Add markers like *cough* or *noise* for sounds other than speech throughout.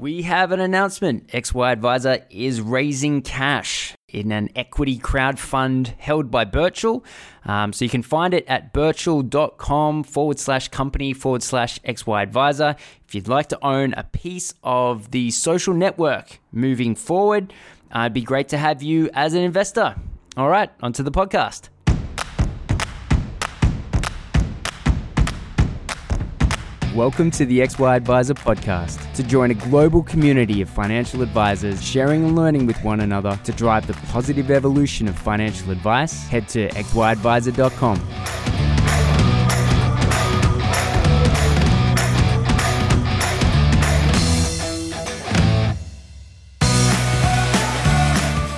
We have an announcement. XY Advisor is raising cash in an equity crowd fund held by Birchal. Um, so you can find it at birchal.com forward slash company forward slash XY Advisor. If you'd like to own a piece of the social network moving forward, uh, it'd be great to have you as an investor. All right, onto the podcast. Welcome to the XY Advisor podcast. To join a global community of financial advisors sharing and learning with one another to drive the positive evolution of financial advice, head to xyadvisor.com.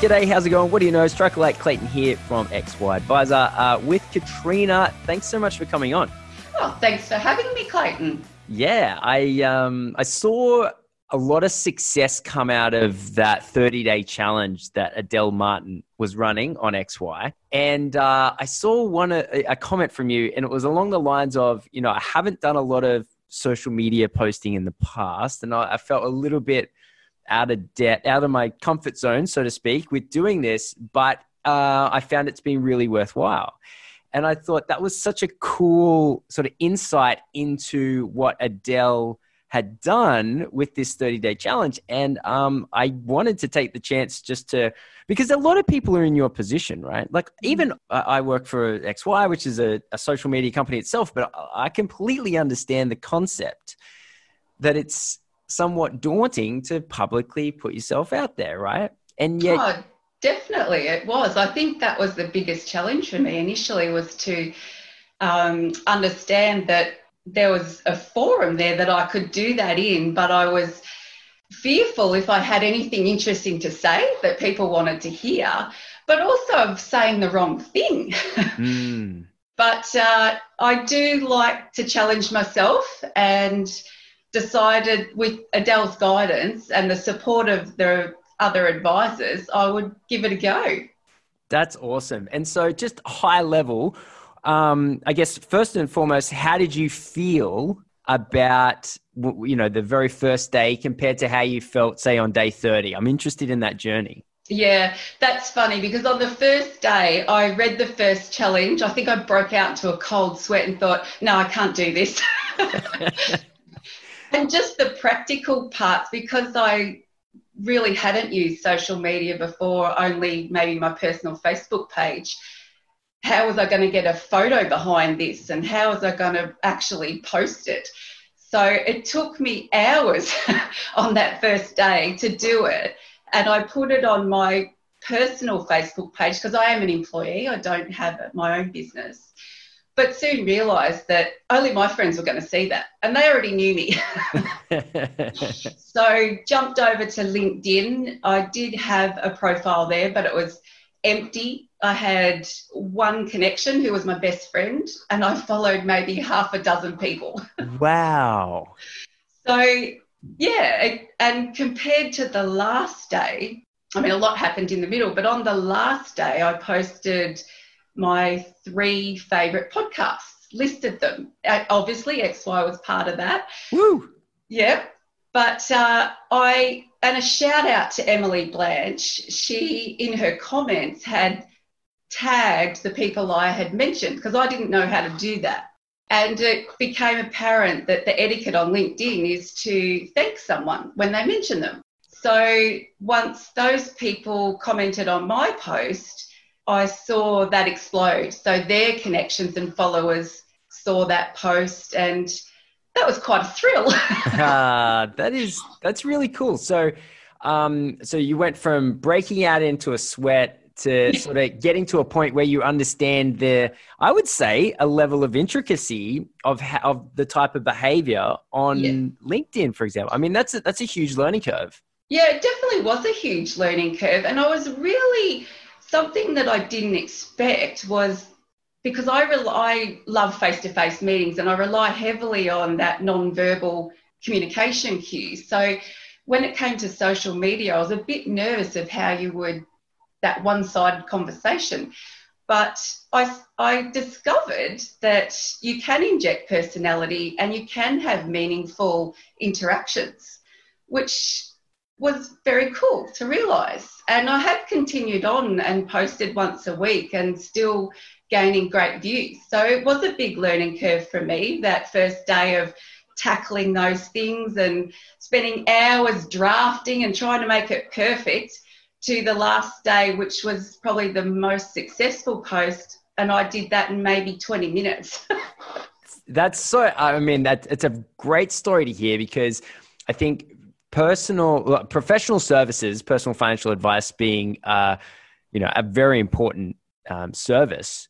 G'day, how's it going? What do you know? Striker Lake Clayton here from XY Advisor uh, with Katrina. Thanks so much for coming on. Oh, thanks for having me, Clayton. Yeah, I um, I saw a lot of success come out of that 30 day challenge that Adele Martin was running on XY. And uh, I saw one a, a comment from you, and it was along the lines of, you know, I haven't done a lot of social media posting in the past, and I, I felt a little bit out of debt, out of my comfort zone, so to speak, with doing this, but uh, I found it's been really worthwhile. And I thought that was such a cool sort of insight into what Adele had done with this 30 day challenge. And um, I wanted to take the chance just to, because a lot of people are in your position, right? Like, even I work for XY, which is a, a social media company itself, but I completely understand the concept that it's somewhat daunting to publicly put yourself out there, right? And yet, definitely, it was. I think that was the biggest challenge for me initially was to um, understand that there was a forum there that I could do that in, but I was fearful if I had anything interesting to say that people wanted to hear, but also of saying the wrong thing. *laughs* Mm. but uh, I do like to challenge myself and decided with Adele's guidance and the support of the other advisors, I would give it a go. That's awesome. And so, just high level, um, I guess first and foremost, how did you feel about you know the very first day compared to how you felt, say, on day thirty? I'm interested in that journey. Yeah, that's funny because on the first day, I read the first challenge. I think I broke out into a cold sweat and thought, no, I can't do this. *laughs* *laughs* and just the practical parts because I really hadn't used social media before, only maybe my personal Facebook page. How was I going to get a photo behind this and how was I going to actually post it? So it took me hours *laughs* on that first day to do it. And I put it on my personal Facebook page because I am an employee, I don't have my own business but soon realised that only my friends were going to see that, and they already knew me. *laughs* *laughs* so jumped over to LinkedIn. I did have a profile there, but it was empty. I had one connection who was my best friend, and I followed maybe half a dozen people. *laughs* wow. So yeah, and compared to the last day, I mean, a lot happened in the middle, but on the last day, I posted my three favorite podcasts, listed them. Uh, obviously, XY was part of that. Woo! Yep. But uh, I, and a shout out to Emily Blanche, she, in her comments, had tagged the people I had mentioned because I didn't know how to do that. And it became apparent that the etiquette on LinkedIn is to thank someone when they mention them. So once those people commented on my post, I saw that explode. So their connections and followers saw that post and that was quite a thrill. uh, *laughs* that is that's really cool. So um, so you went from breaking out into a sweat to *laughs* sort of getting to a point where you understand the I would say a level of intricacy of how, of the type of behavior on yeah. LinkedIn for example. I mean that's a, that's a huge learning curve. Yeah, it definitely was a huge learning curve and I was really something that I didn't expect was because I rely, love face to face meetings and I rely heavily on that non-verbal communication cue. So when it came to social media, I was a bit nervous of how you would, that one sided conversation. But I, I discovered that you can inject personality and you can have meaningful interactions which was very cool to realize. And I have continued on and posted once a week and still gaining great views. So it was a big learning curve for me that first day of tackling those things and spending hours drafting and trying to make it perfect to the last day, which was probably the most successful post. And I did that in maybe 20 minutes. *laughs* That's so, I mean, that it's a great story to hear because I think personal, professional services, personal financial advice being, uh, you know, a very important um, service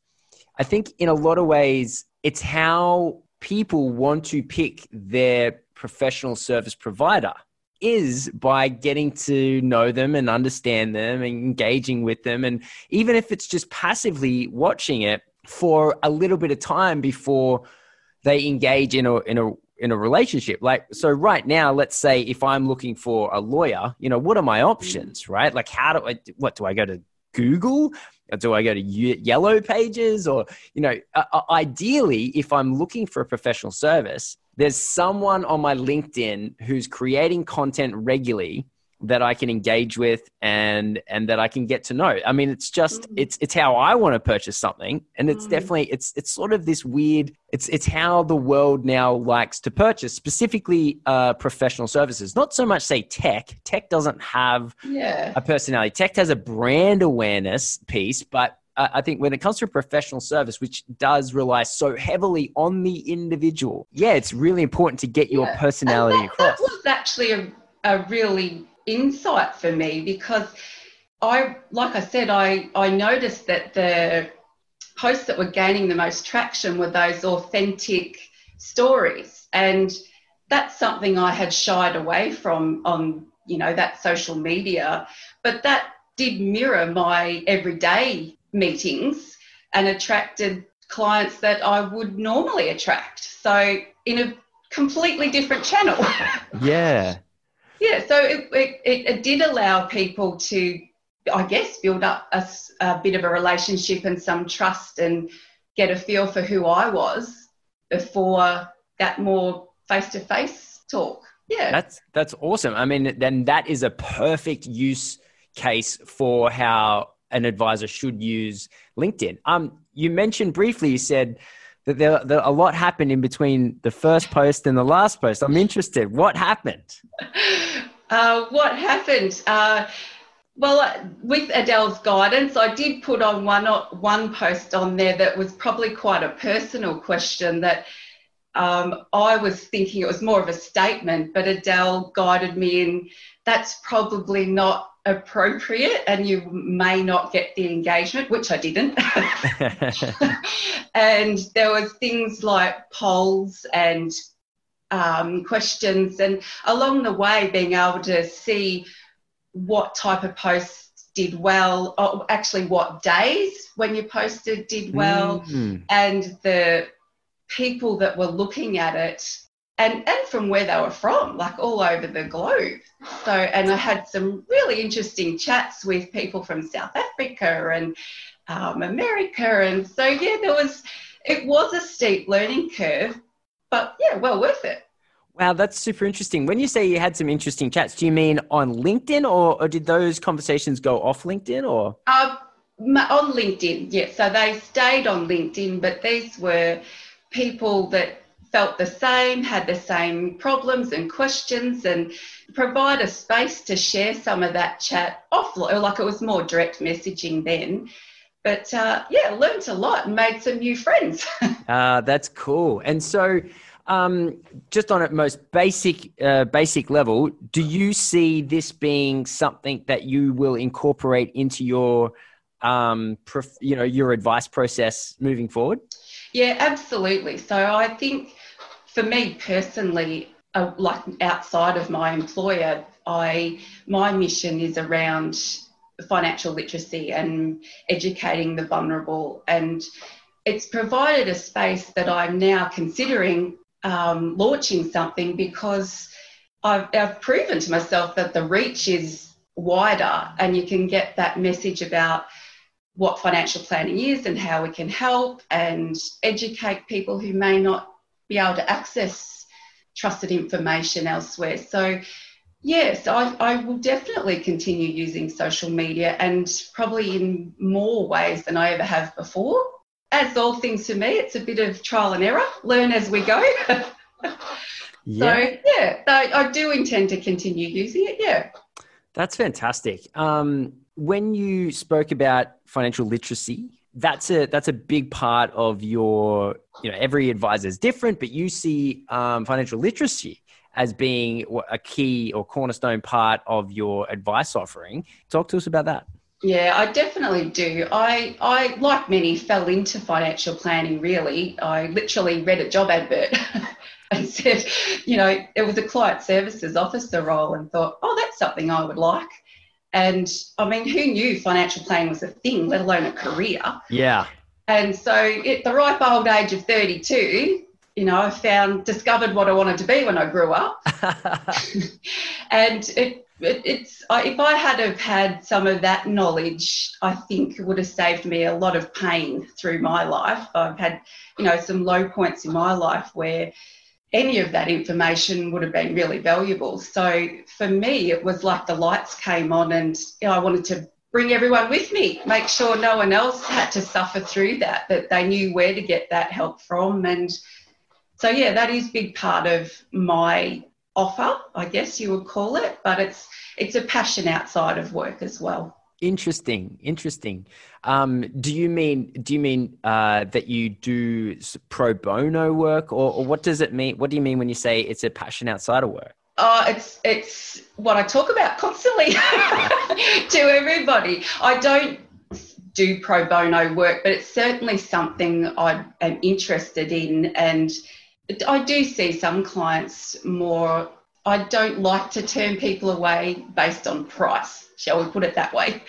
I think in a lot of ways, it's how people want to pick their professional service provider is by getting to know them and understand them and engaging with them. And even if it's just passively watching it for a little bit of time before they engage in a, in a, in a relationship. Like, so right now, let's say if I'm looking for a lawyer, you know, what are my options, right? Like, how do I, what do I go to Google? do I go to yellow pages or, you know, uh, ideally, if I'm looking for a professional service, there's someone on my LinkedIn who's creating content regularly that I can engage with and and that I can get to know. I mean, it's just mm. it's it's how I want to purchase something, and it's mm. definitely it's it's sort of this weird. It's it's how the world now likes to purchase, specifically uh, professional services. Not so much say tech. Tech doesn't have yeah. a personality. Tech has a brand awareness piece, but I think when it comes to professional service, which does rely so heavily on the individual, yeah, it's really important to get your yeah. personality that, across. That was actually a, a really insight for me because I, like I said, I, I noticed that the posts that were gaining the most traction were those authentic stories. And that's something I had shied away from on, you know, that social media. But that did mirror my everyday meetings and attracted clients that I would normally attract. So in a completely different channel. *laughs* Yeah. Yeah, so it, it, it, did allow people to, I guess, build up a, a bit of a relationship and some trust and get a feel for who I was before that more face to face talk. Yeah. That's that's awesome. I mean, then that is a perfect use case for how an advisor should use LinkedIn. Um, you mentioned briefly, you said that there, a lot happened in between the first post and the last post. I'm interested. What happened? Uh, what happened? Uh, well, uh, with Adele's guidance, I did put on one one post on there that was probably quite a personal question that um, I was thinking it was more of a statement, but Adele guided me in that's probably not appropriate and you may not get the engagement which i didn't *laughs* and there was things like polls and um, questions and along the way being able to see what type of posts did well or actually what days when you posted did well mm-hmm. and the people that were looking at it and and from where they were from, like all over the globe. So, and I had some really interesting chats with people from South Africa and um, America, and so yeah, there was it was a steep learning curve, but yeah, well worth it. Wow, that's super interesting. When you say you had some interesting chats, do you mean on LinkedIn, or, or did those conversations go off LinkedIn, or? Uh, on LinkedIn, yeah. So they stayed on LinkedIn, but these were people that felt the same, had the same problems and questions, and provide a space to share some of that chat offline. Like it was more direct messaging then. But uh, yeah, learned a lot and made some new friends. uh, *laughs* that's cool. And so, um, just on a most basic uh, basic level, do you see this being something that you will incorporate into your um, prof- you know your advice process moving forward? Yeah, absolutely. So I think for me personally, uh, like outside of my employer, I my mission is around financial literacy and educating the vulnerable, and it's provided a space that I'm now considering um, launching something because I've, I've proven to myself that the reach is wider, and you can get that message about what financial planning is and how we can help and educate people who may not be able to access trusted information elsewhere. So Yes, I, I will definitely continue using social media and probably in more ways than I ever have before. As all things for me, it's a bit of trial and error, learn as we go. *laughs* yeah. So, yeah, I, I do intend to continue using it. Yeah. That's fantastic. Um, when you spoke about financial literacy, that's a that's a big part of your you know every advisor is different, but you see um, financial literacy as being a key or cornerstone part of your advice offering. Talk to us about that. Yeah, I definitely do. I, I, like many, fell into financial planning really. I literally read a job advert *laughs* and said, you know, it was a client services officer role and thought, oh, that's something I would like. And I mean, who knew financial planning was a thing, let alone a career? Yeah. And so at the ripe old age of 32, you know, I found, discovered what I wanted to be when I grew up. *laughs* *laughs* and it, it, it's, if I had have had some of that knowledge, I think it would have saved me a lot of pain through my life. I've had, you know, some low points in my life where any of that information would have been really valuable. So for me, it was like the lights came on and you know, I wanted to bring everyone with me, make sure no one else had to suffer through that, that they knew where to get that help from. And so, yeah, that is a big part of my offer, I guess you would call it, but it's, it's a passion outside of work as well. Interesting, interesting. Um, do you mean do you mean uh, that you do pro bono work, or, or, what does it mean? What do you mean when you say it's a passion outside of work? Oh, it's it's what I talk about constantly *laughs* to everybody. I don't do pro bono work, but it's certainly something I am interested in, and I do see some clients more. I don't like to turn people away based on price shall we put it that way?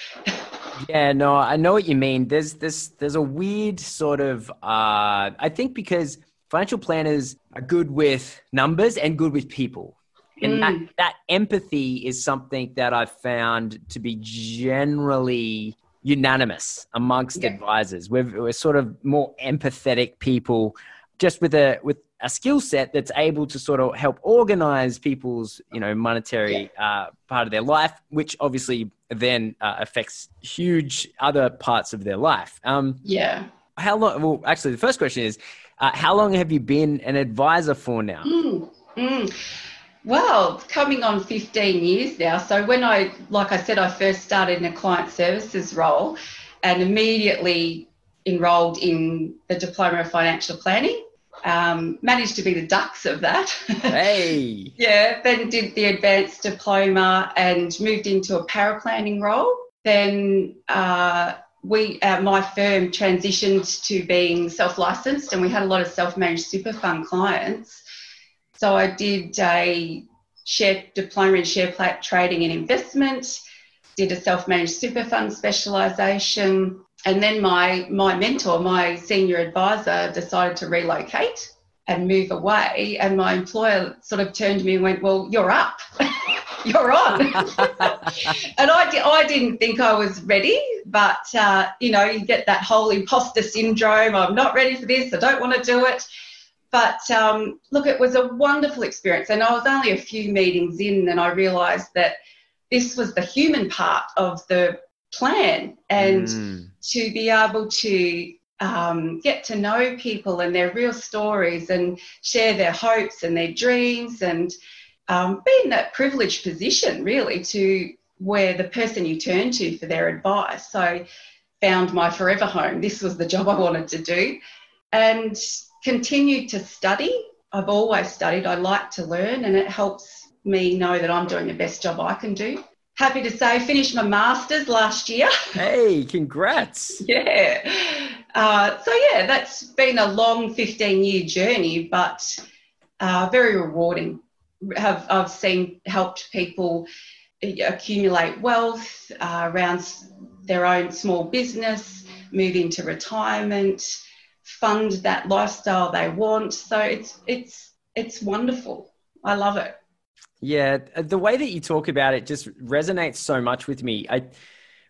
yeah, no, I know what you mean. There's this there's a weird sort of uh, I think because financial planners are good with numbers and good with people. And mm. that, that empathy is something that I've found to be generally unanimous amongst yeah. advisors. We're, we're sort of more empathetic people just with a with a skill set that's able to sort of help organize people's you know monetary uh, part of their life which obviously then uh, affects huge other parts of their life. Um, yeah. how long well actually the first question is uh, how long have you been an advisor for now? Mm, mm. Well, coming on 15 years now. So, when I, like I said, I first started in a client services role and immediately enrolled in the Diploma of Financial Planning um, managed to be the dux of that. Hey. *laughs* yeah, then did the advanced diploma and moved into a paraplanning role. Then uh, we, uh, my firm, transitioned to being self-licensed, and we had a lot of self-managed super fund clients. So I did a share diploma in share trading and investment. Did a self-managed super fund specialisation and then my my mentor, my senior advisor, decided to relocate and move away. And my employer sort of turned to me and went, "Well, you're up, *laughs* you're on." *laughs* and I di- I didn't think I was ready, but uh, you know, you get that whole imposter syndrome. I'm not ready for this. I don't want to do it. But um, look, it was a wonderful experience, and I was only a few meetings in, and I realised that this was the human part of the plan and mm. To be able to um, get to know people and their real stories and share their hopes and their dreams and um, be in that privileged position really to where the person you turn to for their advice. So found my forever home. This was the job I wanted to do and continued to study. I've always studied. I like to learn and it helps me know that I'm doing the best job I can do happy to say, finished my master's last year. Hey, congrats. *laughs* yeah. Uh, so, yeah, that's been a long 15 year journey, but uh, very rewarding. Have, I've seen helped people accumulate wealth uh, around their own small business, move into retirement, fund that lifestyle they want. So it's it's it's wonderful. I love it. Yeah, the way that you talk about it just resonates so much with me. I,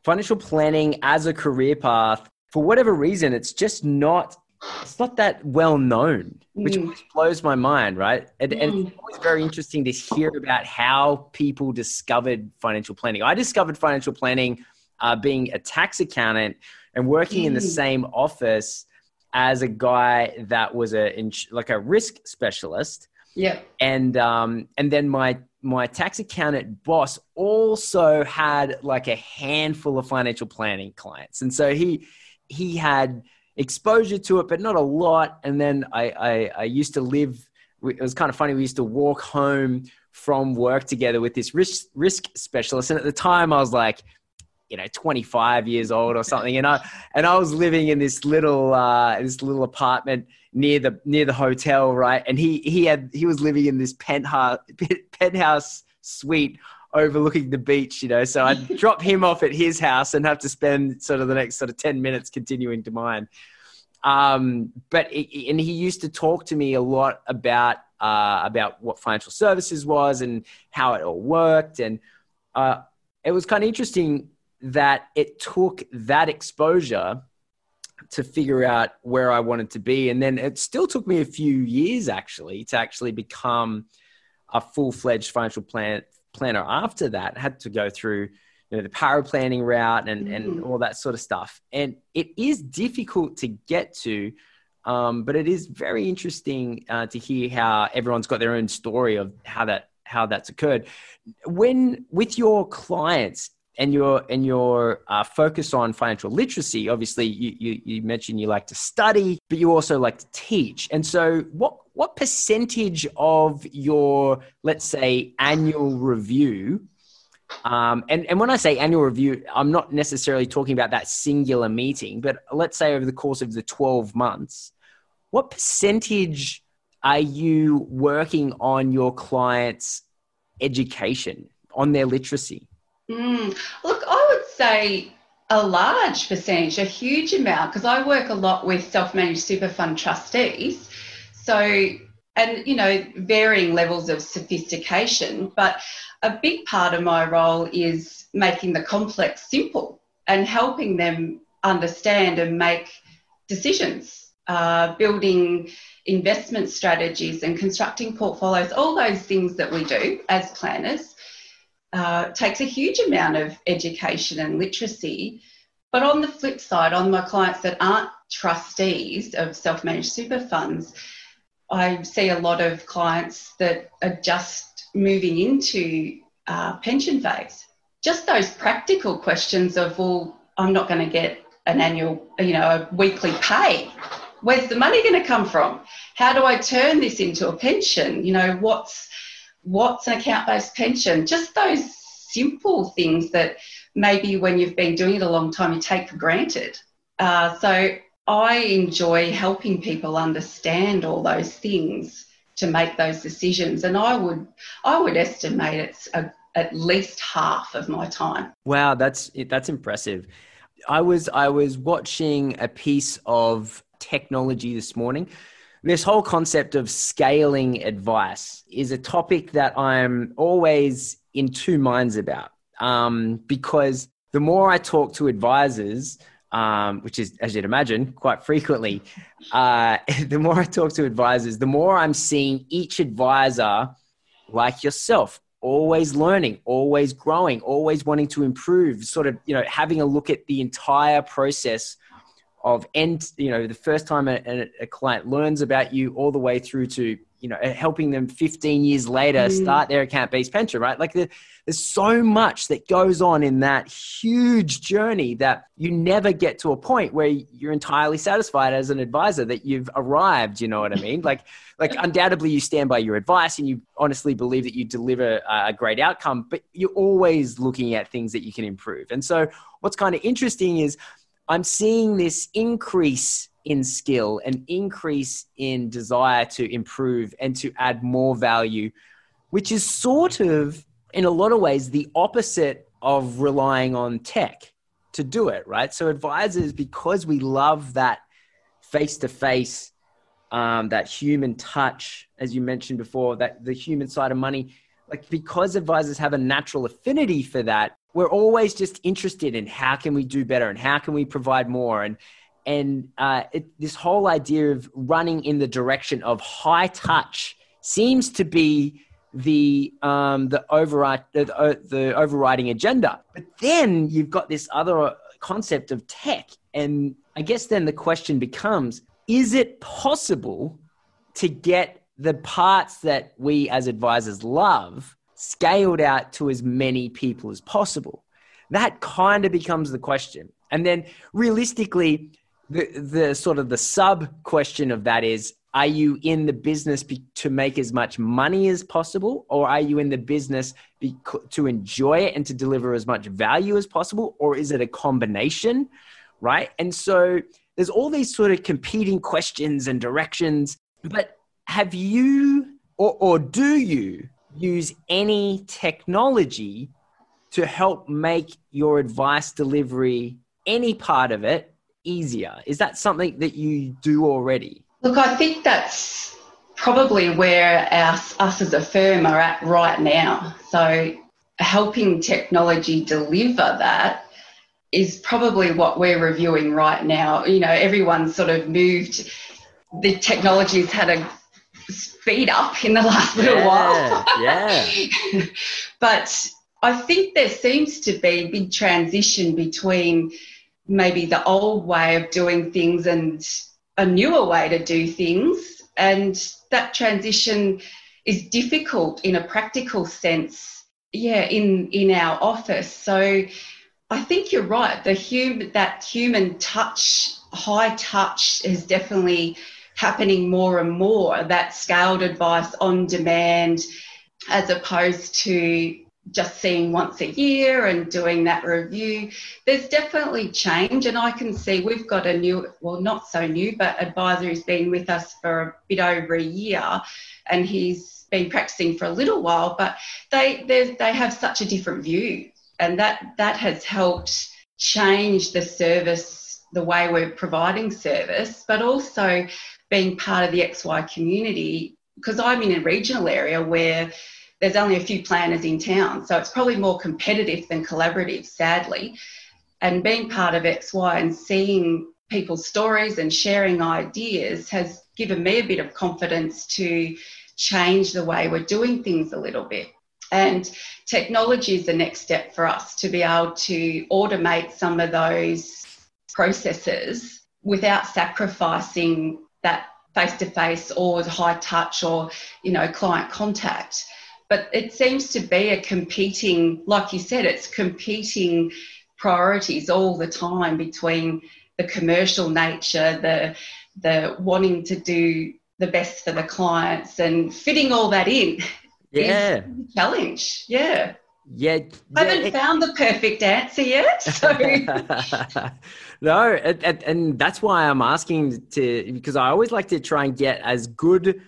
financial planning as a career path, for whatever reason, it's just not it's not that well known, which mm. blows my mind, right? And, mm. and, it's always very interesting to hear about how people discovered financial planning. I discovered financial planning uh, being a tax accountant and working mm. in the mm. same office as a guy that was a like a risk specialist. Yeah. And um, and then my my tax accountant boss also had like a handful of financial planning clients, and so he he had exposure to it, but not a lot. And then I, I, I used to live, it was kind of funny. We used to walk home from work together with this risk, risk specialist. And at the time I was like, you know, 25 years old or something. And I, and I was living in this little, uh, this little apartment near the, near the hotel. Right. And he, he had, he was living in this penthouse, *laughs* penthouse suite overlooking the beach, you know. So I'd *laughs* drop him off at his house and have to spend sort of the next sort of 10 minutes continuing to mine. Um, but it, and he used to talk to me a lot about uh, about what financial services was and how it all worked, and uh, it was kind of interesting that it took that exposure to figure out where I wanted to be, and then it still took me a few years actually to actually become a full fledged financial plan planner after that had to go through you know, the paraplanning route and, mm-hmm. and all that sort of stuff. And it is difficult to get to, um, but it is very interesting uh, to hear how everyone's got their own story of how that how that's occurred. When with your clients and your and your uh, focus on financial literacy, obviously you, you you mentioned you like to study, but you also like to teach. And so, what what percentage of your let's say annual review um, and, and when I say annual review, I'm not necessarily talking about that singular meeting, but let's say over the course of the 12 months, what percentage are you working on your clients' education, on their literacy? Mm, look, I would say a large percentage, a huge amount, because I work a lot with self managed super fund trustees. So, and you know, varying levels of sophistication, but a big part of my role is making the complex simple and helping them understand and make decisions, uh, building investment strategies and constructing portfolios, all those things that we do as planners. Uh, takes a huge amount of education and literacy. But on the flip side, on my clients that aren't trustees of self managed super funds, I see a lot of clients that are just moving into uh, pension phase. Just those practical questions of, well, I'm not going to get an annual, you know, a weekly pay. Where's the money going to come from? How do I turn this into a pension? You know, what's what's an account-based pension? Just those simple things that maybe when you've been doing it a long time you take for granted. Uh, so I enjoy helping people understand all those things to make those decisions, and I would I would estimate it's a, at least half of my time. Wow, that's that's impressive. I was I was watching a piece of technology this morning. This whole concept of scaling advice is a topic that I'm always in two minds about um, because the more I talk to advisors, um, which is, as you'd imagine, quite frequently, uh, *laughs* the more I talk to advisors, the more I'm seeing each advisor, like yourself, always learning, always growing, always wanting to improve, sort of, you know, having a look at the entire process of end, you know, the first time a, a client learns about you all the way through to you know helping them 15 years later mm. start their account based pension right? Like the, there's so much that goes on in that huge journey that you never get to a point where you're entirely satisfied as an advisor that you've arrived you know what i mean? Like like undoubtedly you stand by your advice and you honestly believe that you deliver a great outcome but you're always looking at things that you can improve. And so what's kind of interesting is i'm seeing this increase in skill, an increase in desire to improve and to add more value, which is sort of, in a lot of ways, the opposite of relying on tech to do it, right? So, advisors, because we love that face to face, that human touch, as you mentioned before, that the human side of money, like because advisors have a natural affinity for that, we're always just interested in how can we do better and how can we provide more and and uh, it, this whole idea of running in the direction of high touch seems to be the um, the override the, uh, the overriding agenda. But then you've got this other concept of tech, and I guess then the question becomes: Is it possible to get the parts that we as advisors love scaled out to as many people as possible? That kind of becomes the question. And then realistically, the, the sort of the sub question of that is are you in the business be, to make as much money as possible or are you in the business be, to enjoy it and to deliver as much value as possible or is it a combination right and so there's all these sort of competing questions and directions but have you or, or do you use any technology to help make your advice delivery any part of it easier is that something that you do already Look, I think that's probably where us, us as a firm are at right now. So, helping technology deliver that is probably what we're reviewing right now. You know, everyone's sort of moved, the technology's had a speed up in the last *laughs* little yeah, while. yeah. *laughs* but I think there seems to be a big transition between maybe the old way of doing things and a newer way to do things. And that transition is difficult in a practical sense, yeah, in, in our office. So I think you're right. The hum- that human touch, high touch, is definitely happening more and more. That scaled advice on demand, as opposed to just seeing once a year and doing that review. There's definitely change, and I can see we've got a new, well, not so new, but advisor who's been with us for a bit over a year, and he's been practicing for a little while. But they they have such a different view, and that that has helped change the service, the way we're providing service, but also being part of the XY community because I'm in a regional area where there's only a few planners in town. So it's probably more competitive than collaborative, sadly. And being part of XY and seeing people's stories and sharing ideas has given me a bit of confidence to change the way we're doing things a little bit. And technology is the next step for us to be able to automate some of those processes without sacrificing that face to face or high touch or you know client contact but it seems to be a competing, like you said, it's competing priorities all the time between the commercial nature, the the wanting to do the best for the clients and fitting all that in. *laughs* Yeah. challenge. Yeah. Yeah, I haven't it, found the perfect answer yet. So. *laughs* *laughs* no, and, and that's why I'm asking to because I always like to try and get as good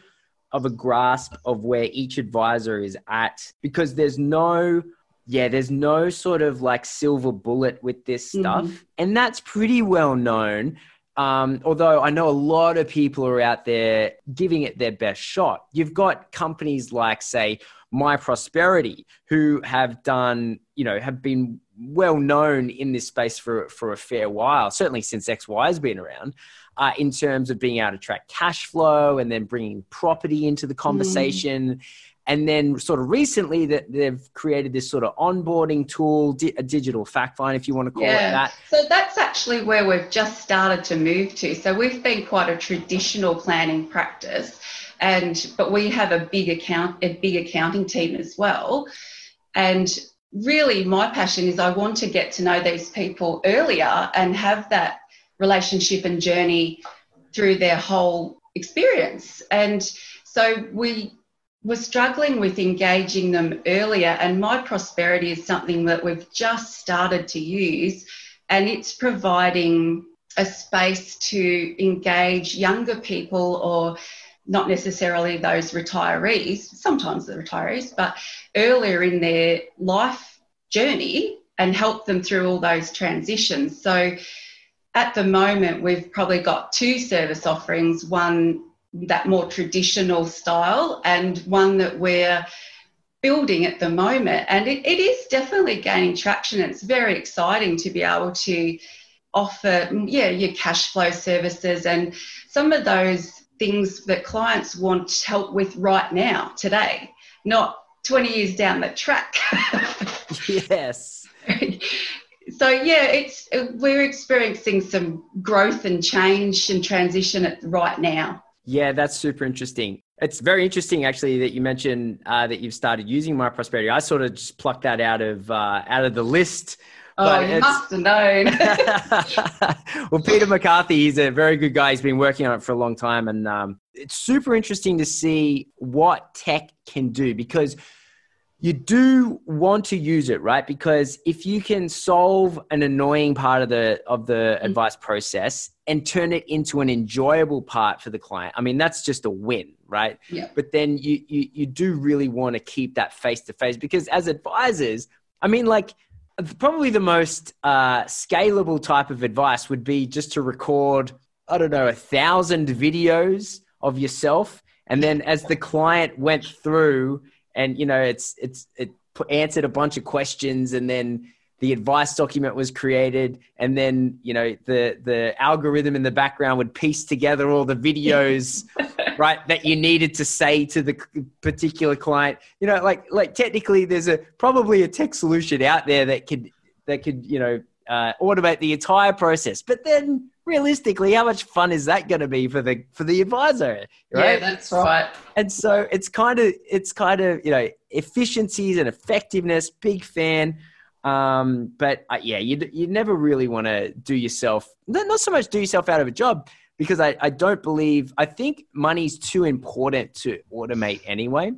of a grasp of where each advisor is at because there's no yeah there's no sort of like silver bullet with this mm-hmm. stuff mm-hmm. and that's pretty well known um, although I know a lot of people are out there giving it their best shot. You've got companies like, say, My Prosperity, who have done, you know, have been well known in this space for for a fair while, certainly since XY has been around uh, in terms of being able to track cash flow and then bringing property into the conversation. Mm. And then, sort of recently, that they've created this sort of onboarding tool, di- a digital fact find, if you want to call yeah. it that. So that's actually where we've just started to move to. So we've been quite a traditional planning practice, and but we have a big account, a big accounting team as well. And really, my passion is I want to get to know these people earlier and have that relationship and journey through their whole experience. And so we were struggling with engaging them earlier, and My Prosperity is something that we've just started to use, and it's providing a space to engage younger people or not necessarily those retirees, sometimes the retirees, but earlier in their life journey and help them through all those transitions. So at the moment, we've probably got two service offerings one that more traditional style, and one that we're building at the moment. And it, it is definitely gaining traction. It's very exciting to be able to offer, yeah, your cash flow services and some of those things that clients want help with right now, today, not 20 years down the track. *laughs* yes. *laughs* so yeah, it's we're experiencing some growth and change and transition at right now. Yeah, that's super interesting. It's very interesting, actually, that you mentioned uh, that you've started using My Prosperity. I sort of just plucked that out of uh, out of the list. Oh, you must have known. *laughs* well, Peter McCarthy, he's a very good guy. He's been working on it for a long time, and um, it's super interesting to see what tech can do because you do want to use it, right? Because if you can solve an annoying part of the of the mm-hmm. advice process and turn it into an enjoyable part for the client, I mean that's just a win, right? Yeah. But then you you you do really want to keep that face to face because as advisors, I mean like probably the most uh, scalable type of advice would be just to record I don't know a thousand videos of yourself, and then as the client went through and you know it's it's it answered a bunch of questions and then the advice document was created and then you know the the algorithm in the background would piece together all the *laughs* videos right that you needed to say to the particular client you know like like technically there's a probably a tech solution out there that could that could you know uh, automate the entire process but then realistically, how much fun is that going to be for the for the advisor? Right? Yeah, that's right. And so it's kind of it's kind of you know efficiencies and effectiveness. Big fan. Um, but uh, yeah, you you never really want to do yourself not so much do yourself out of a job because I, I don't believe I think money's too important to automate anyway.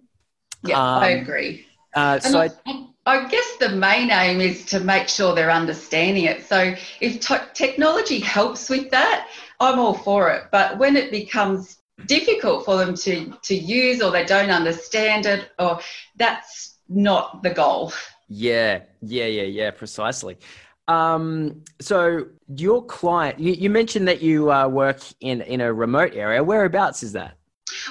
Yeah, um, I agree. Uh, so I, I, I guess the main aim is to make sure they're understanding it. So if technology helps with that, I'm all for it. But when it becomes difficult for them to, to use or they don't understand it, or that's not the goal. Yeah, yeah, yeah, yeah, precisely. Um, so your client, you, you mentioned that you uh, work in, in a remote area. Whereabouts is that?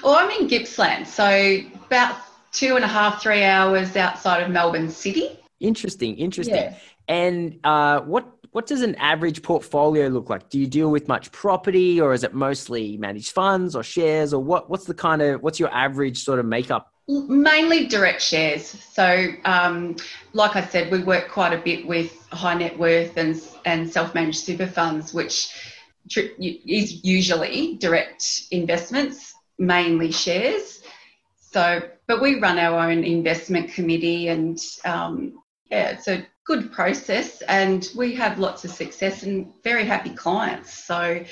Well, I'm in Gippsland, so about two and a half, three hours outside of Melbourne City. Interesting, interesting. Yeah. And uh, what what does an average portfolio look like? Do you deal with much property, or is it mostly managed funds or shares, or what? What's the kind of what's your average sort of makeup? Mainly direct shares. So, um, like I said, we work quite a bit with high net worth and and self managed super funds, which is usually direct investments, mainly shares. So, but we run our own investment committee, and um, yeah, it's a good process, and we have lots of success and very happy clients. So,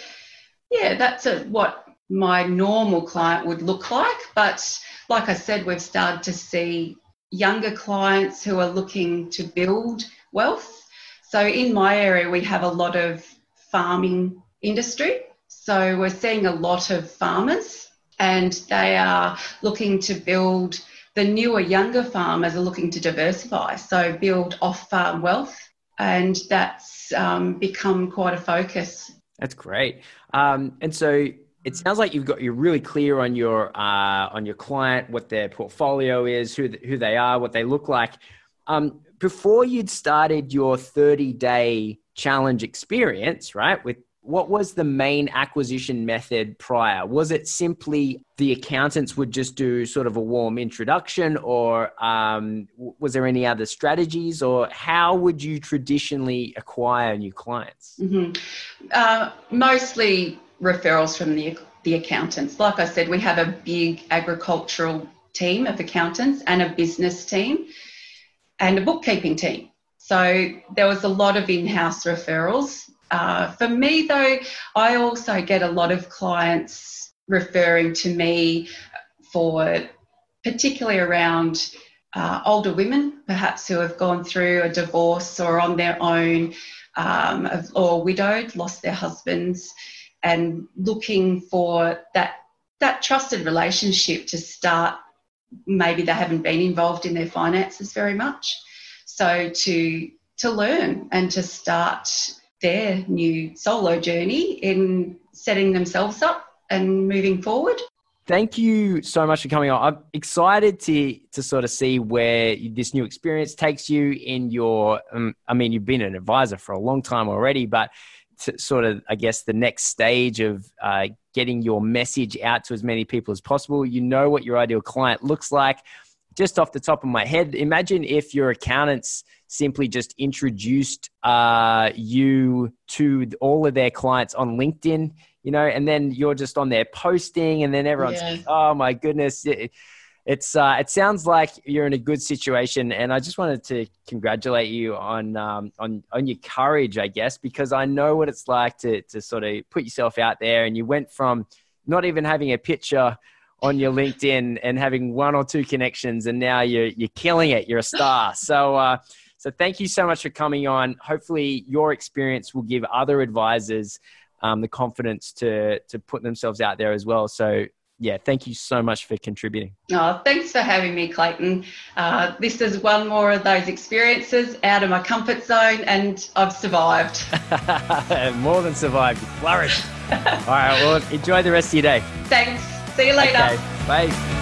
yeah, that's a, what my normal client would look like. But like I said, we've started to see younger clients who are looking to build wealth. So, in my area, we have a lot of farming industry. So, we're seeing a lot of farmers and they are looking to build the newer, younger farmers are looking to diversify, so build off farm wealth, and that's um, become quite a focus. That's great. Um, and so it sounds like you've got you're really clear on your uh, on your client, what their portfolio is, who who they are, what they look like. Um, before you'd started your 30 day challenge experience, right, with what was the main acquisition method prior? Was it simply the accountants would just do sort of a warm introduction, or um, was there any other strategies, or how would you traditionally acquire new clients? Mm-hmm. Uh, mostly referrals from the the accountants. Like I said, we have a big agricultural team of accountants and a business team and a bookkeeping team. So there was a lot of in-house referrals uh, for me, though, I also get a lot of clients referring to me for particularly around uh, older women, perhaps who have gone through a divorce or on their own, um, or widowed, lost their husbands, and looking for that that trusted relationship to start. Maybe they haven't been involved in their finances very much, so to to learn and to start their new solo journey in setting themselves up and moving forward. Thank you so much for coming on. I'm excited to to sort of see where this new experience takes you in your. Um, I mean, you've been an advisor for a long time already, but sort of, I guess, the next stage of uh, getting your message out to as many people as possible. You know what your ideal client looks like. Just off the top of my head, imagine if your accountants simply just introduced uh, you to all of their clients on LinkedIn, you know, and then you're just on there posting, and then everyone's, yeah. oh my goodness. It, it's uh, it sounds like you're in a good situation, and I just wanted to congratulate you on um, on on your courage, I guess, because I know what it's like to to sort of put yourself out there, and you went from not even having a picture on your LinkedIn and having one or two connections, and now you're you're killing it. You're a star. *laughs* So. Uh, so thank you so much for coming on. Hopefully, your experience will give other advisors um, the confidence to to put themselves out there as well. So yeah, thank you so much for contributing. Oh, thanks for having me, Clayton. Uh, this is one more of those experiences out of my comfort zone, and I've survived. *laughs* more than survived, you flourished. *laughs* All right, well, enjoy the rest of your day. Thanks. See you later. Okay, bye.